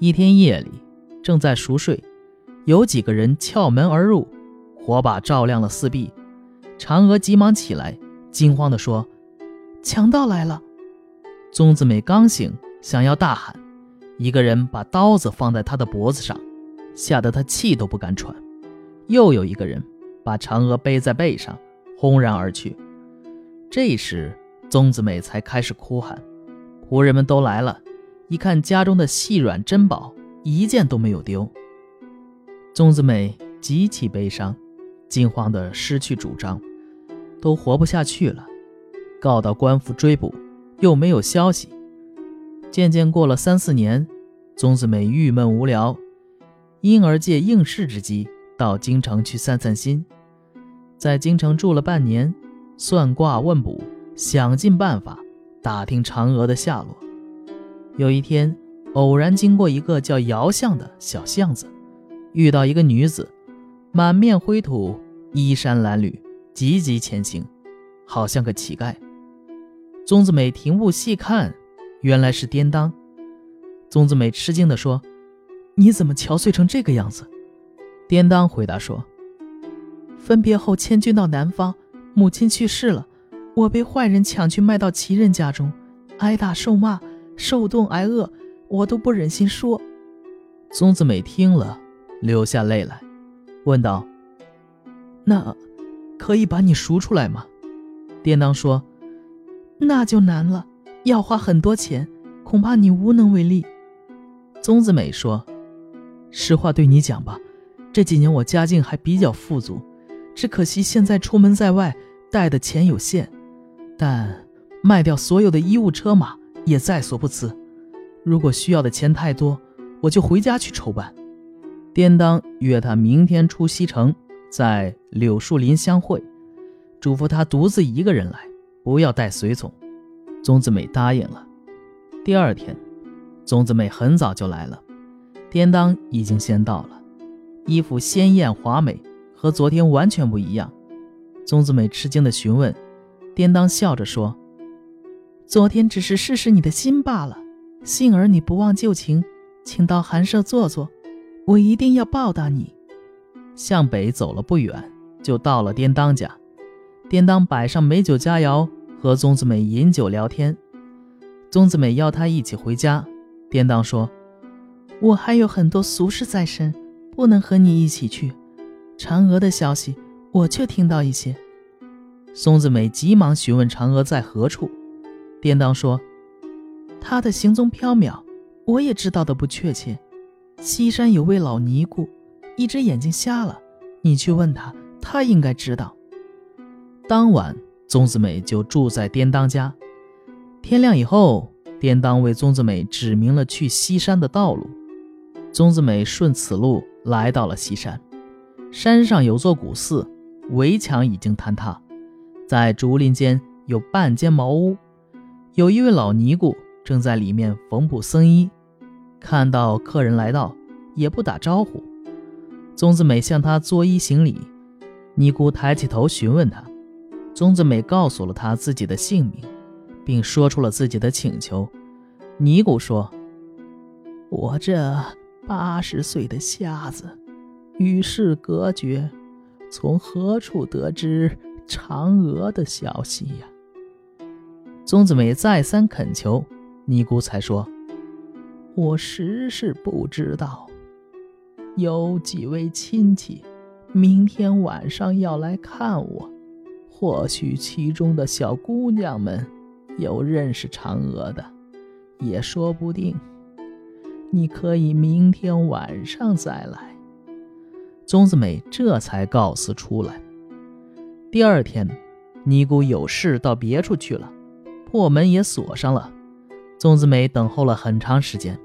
一天夜里，正在熟睡，有几个人撬门而入，火把照亮了四壁。嫦娥急忙起来，惊慌地说：“强盗来了！”宗子美刚醒，想要大喊，一个人把刀子放在她的脖子上，吓得她气都不敢喘。又有一个人把嫦娥背在背上，轰然而去。这时，宗子美才开始哭喊。仆人们都来了，一看家中的细软珍宝一件都没有丢。宗子美极其悲伤，惊慌的失去主张，都活不下去了。告到官府追捕，又没有消息。渐渐过了三四年，宗子美郁闷无聊，因而借应试之机到京城去散散心。在京城住了半年，算卦问卜，想尽办法。打听嫦娥的下落。有一天，偶然经过一个叫姚巷的小巷子，遇到一个女子，满面灰土，衣衫褴褛，急急前行，好像个乞丐。宗子美停步细看，原来是颠当。宗子美吃惊地说：“你怎么憔悴成这个样子？”颠当回答说：“分别后迁居到南方，母亲去世了。”我被坏人抢去卖到奇人家中，挨打受骂，受冻挨饿，我都不忍心说。宗子美听了，流下泪来，问道：“那可以把你赎出来吗？”店当说：“那就难了，要花很多钱，恐怕你无能为力。”宗子美说：“实话对你讲吧，这几年我家境还比较富足，只可惜现在出门在外，带的钱有限。”但卖掉所有的衣物车马也在所不辞。如果需要的钱太多，我就回家去筹办。颠当约他明天出西城，在柳树林相会，嘱咐他独自一个人来，不要带随从。宗子美答应了。第二天，宗子美很早就来了，颠当已经先到了，衣服鲜艳华美，和昨天完全不一样。宗子美吃惊地询问。颠当笑着说：“昨天只是试试你的心罢了。幸而你不忘旧情，请到寒舍坐坐，我一定要报答你。”向北走了不远，就到了颠当家。颠当摆上美酒佳肴，和宗子美饮酒聊天。宗子美邀他一起回家。颠当说：“我还有很多俗事在身，不能和你一起去。嫦娥的消息，我却听到一些。”松子美急忙询问嫦娥在何处，颠当说：“他的行踪飘渺，我也知道的不确切。西山有位老尼姑，一只眼睛瞎了，你去问他，他应该知道。”当晚，宗子美就住在颠当家。天亮以后，颠当为宗子美指明了去西山的道路。宗子美顺此路来到了西山，山上有座古寺，围墙已经坍塌。在竹林间有半间茅屋，有一位老尼姑正在里面缝补僧衣。看到客人来到，也不打招呼。宗子美向他作揖行礼，尼姑抬起头询问他。宗子美告诉了他自己的姓名，并说出了自己的请求。尼姑说：“我这八十岁的瞎子，与世隔绝，从何处得知？”嫦娥的消息呀！宗子美再三恳求，尼姑才说：“我实是不知道。有几位亲戚，明天晚上要来看我，或许其中的小姑娘们有认识嫦娥的，也说不定。你可以明天晚上再来。”宗子美这才告辞出来。第二天，尼姑有事到别处去了，破门也锁上了。宗子美等候了很长时间，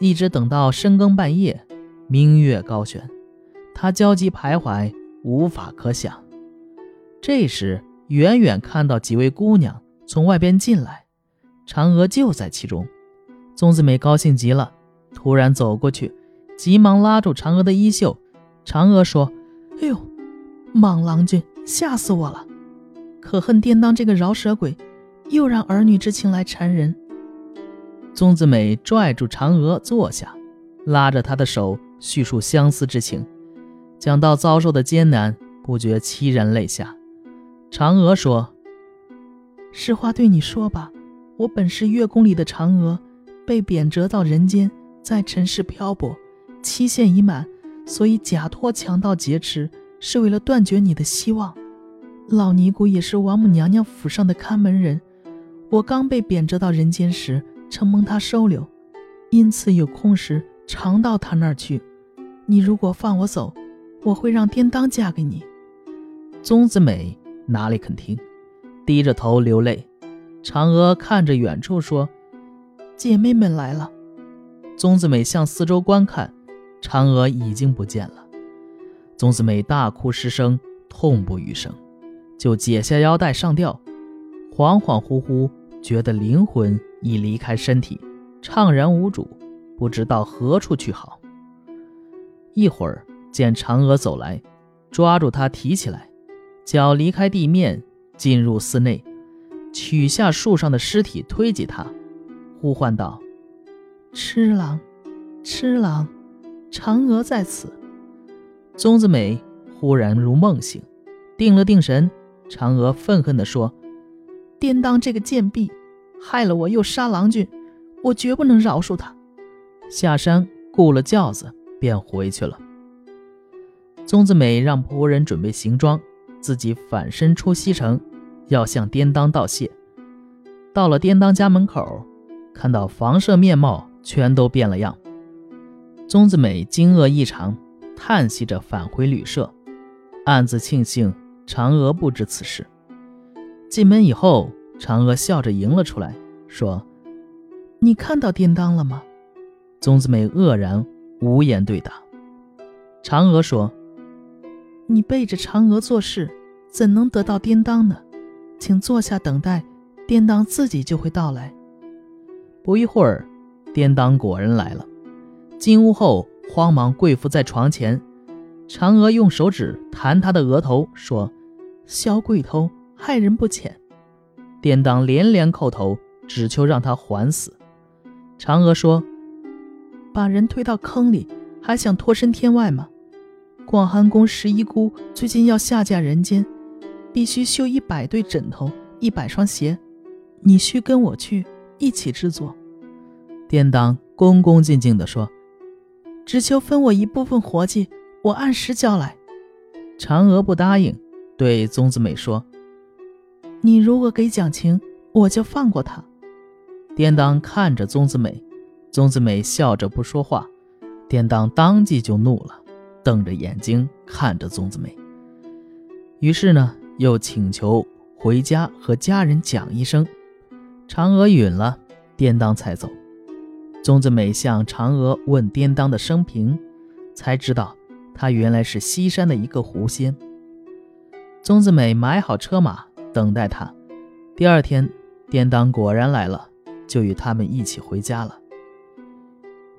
一直等到深更半夜，明月高悬，她焦急徘徊，无法可想。这时，远远看到几位姑娘从外边进来，嫦娥就在其中。宗子美高兴极了，突然走过去，急忙拉住嫦娥的衣袖。嫦娥说：“哎呦，莽郎君！”吓死我了！可恨颠当这个饶舌鬼，又让儿女之情来缠人。宗子美拽住嫦娥坐下，拉着她的手叙述相思之情，讲到遭受的艰难，不觉凄然泪下。嫦娥说：“实话对你说吧，我本是月宫里的嫦娥，被贬谪到人间，在尘世漂泊，期限已满，所以假托强盗劫持，是为了断绝你的希望。老尼姑也是王母娘娘府上的看门人，我刚被贬谪到人间时，承蒙他收留，因此有空时。”常到他那儿去。你如果放我走，我会让颠当嫁给你。宗子美哪里肯听，低着头流泪。嫦娥看着远处说：“姐妹们来了。”宗子美向四周观看，嫦娥已经不见了。宗子美大哭失声，痛不欲生，就解下腰带上吊，恍恍惚惚觉得灵魂已离开身体，怅然无主。不知道何处去好。一会儿见嫦娥走来，抓住她提起来，脚离开地面，进入寺内，取下树上的尸体推挤他，呼唤道：“痴郎，痴郎，嫦娥在此。”宗子美忽然如梦醒，定了定神。嫦娥愤恨地说：“颠当这个贱婢，害了我又杀郎君，我绝不能饶恕他。”下山雇了轿子，便回去了。宗子美让仆人准备行装，自己反身出西城，要向颠当道谢。到了颠当家门口，看到房舍面貌全都变了样。宗子美惊愕异常，叹息着返回旅社，暗自庆幸嫦娥不知此事。进门以后，嫦娥笑着迎了出来，说：“你看到颠当了吗？”宗子美愕然，无言对答。嫦娥说：“你背着嫦娥做事，怎能得到颠当呢？请坐下等待，颠当自己就会到来。”不一会儿，颠当果然来了。进屋后，慌忙跪伏在床前。嫦娥用手指弹他的额头，说：“小鬼头，害人不浅。”颠当连连叩头，只求让他还死。嫦娥说。把人推到坑里，还想脱身天外吗？广寒宫十一姑最近要下嫁人间，必须绣一百对枕头，一百双鞋，你需跟我去一起制作。颠当恭恭敬敬地说：“只求分我一部分活计，我按时交来。”嫦娥不答应，对宗子美说：“你如果给讲情，我就放过他。”颠当看着宗子美。宗子美笑着不说话，典当当即就怒了，瞪着眼睛看着宗子美。于是呢，又请求回家和家人讲一声。嫦娥允了，典当才走。宗子美向嫦娥问典当的生平，才知道他原来是西山的一个狐仙。宗子美买好车马等待他。第二天，典当果然来了，就与他们一起回家了。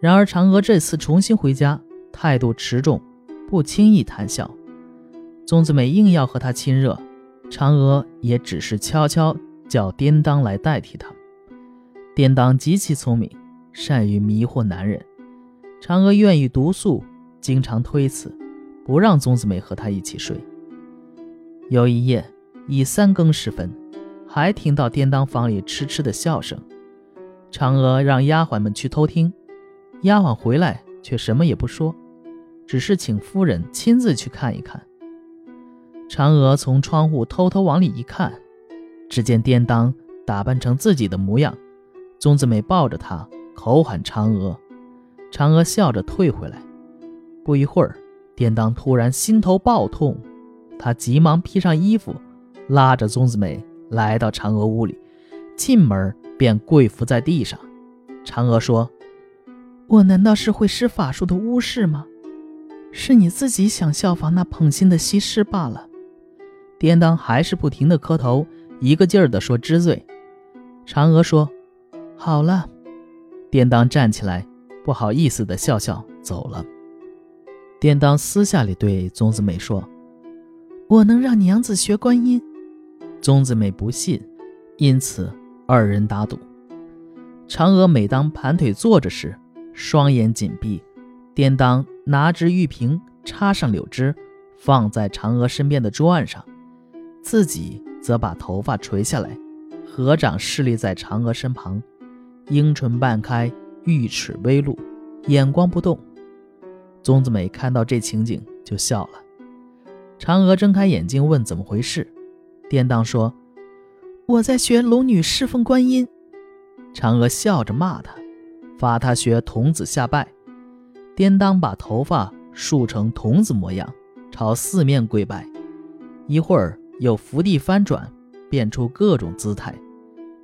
然而，嫦娥这次重新回家，态度持重，不轻易谈笑。宗子美硬要和他亲热，嫦娥也只是悄悄叫颠当来代替他。颠当极其聪明，善于迷惑男人。嫦娥愿意独宿，经常推辞，不让宗子美和他一起睡。有一夜，已三更时分，还听到颠当房里痴痴的笑声。嫦娥让丫鬟们去偷听。丫鬟回来却什么也不说，只是请夫人亲自去看一看。嫦娥从窗户偷偷往里一看，只见颠当打扮成自己的模样，宗子美抱着他口喊嫦娥，嫦娥笑着退回来。不一会儿，颠当突然心头暴痛，他急忙披上衣服，拉着宗子美来到嫦娥屋里，进门便跪伏在地上。嫦娥说。我难道是会施法术的巫师吗？是你自己想效仿那捧心的西施罢了。颠当还是不停的磕头，一个劲儿的说知罪。嫦娥说：“好了。”颠当站起来，不好意思的笑笑走了。颠当私下里对宗子美说：“我能让娘子学观音。”宗子美不信，因此二人打赌。嫦娥每当盘腿坐着时，双眼紧闭，典当拿支玉瓶，插上柳枝，放在嫦娥身边的桌案上，自己则把头发垂下来，合掌侍立在嫦娥身旁，樱唇半开，玉齿微露，眼光不动。宗子美看到这情景就笑了。嫦娥睁开眼睛问怎么回事，典当说：“我在学龙女侍奉观音。”嫦娥笑着骂他，罚他学童子下拜。颠当把头发梳成童子模样，朝四面跪拜，一会儿又伏地翻转，变出各种姿态，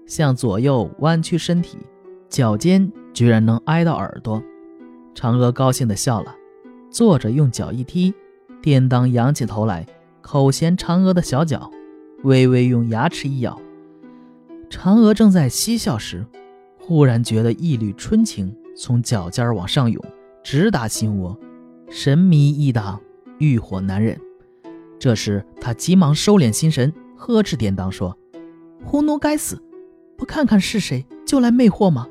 向左右弯曲身体，脚尖居然能挨到耳朵。嫦娥高兴地笑了，坐着用脚一踢，颠当仰起头来，口衔嫦娥的小脚，微微用牙齿一咬。嫦娥正在嬉笑时，忽然觉得一缕春情从脚尖往上涌。直达心窝，神迷意荡，欲火难忍。这时他急忙收敛心神，呵斥典当说：“胡奴该死！不看看是谁，就来魅惑吗？”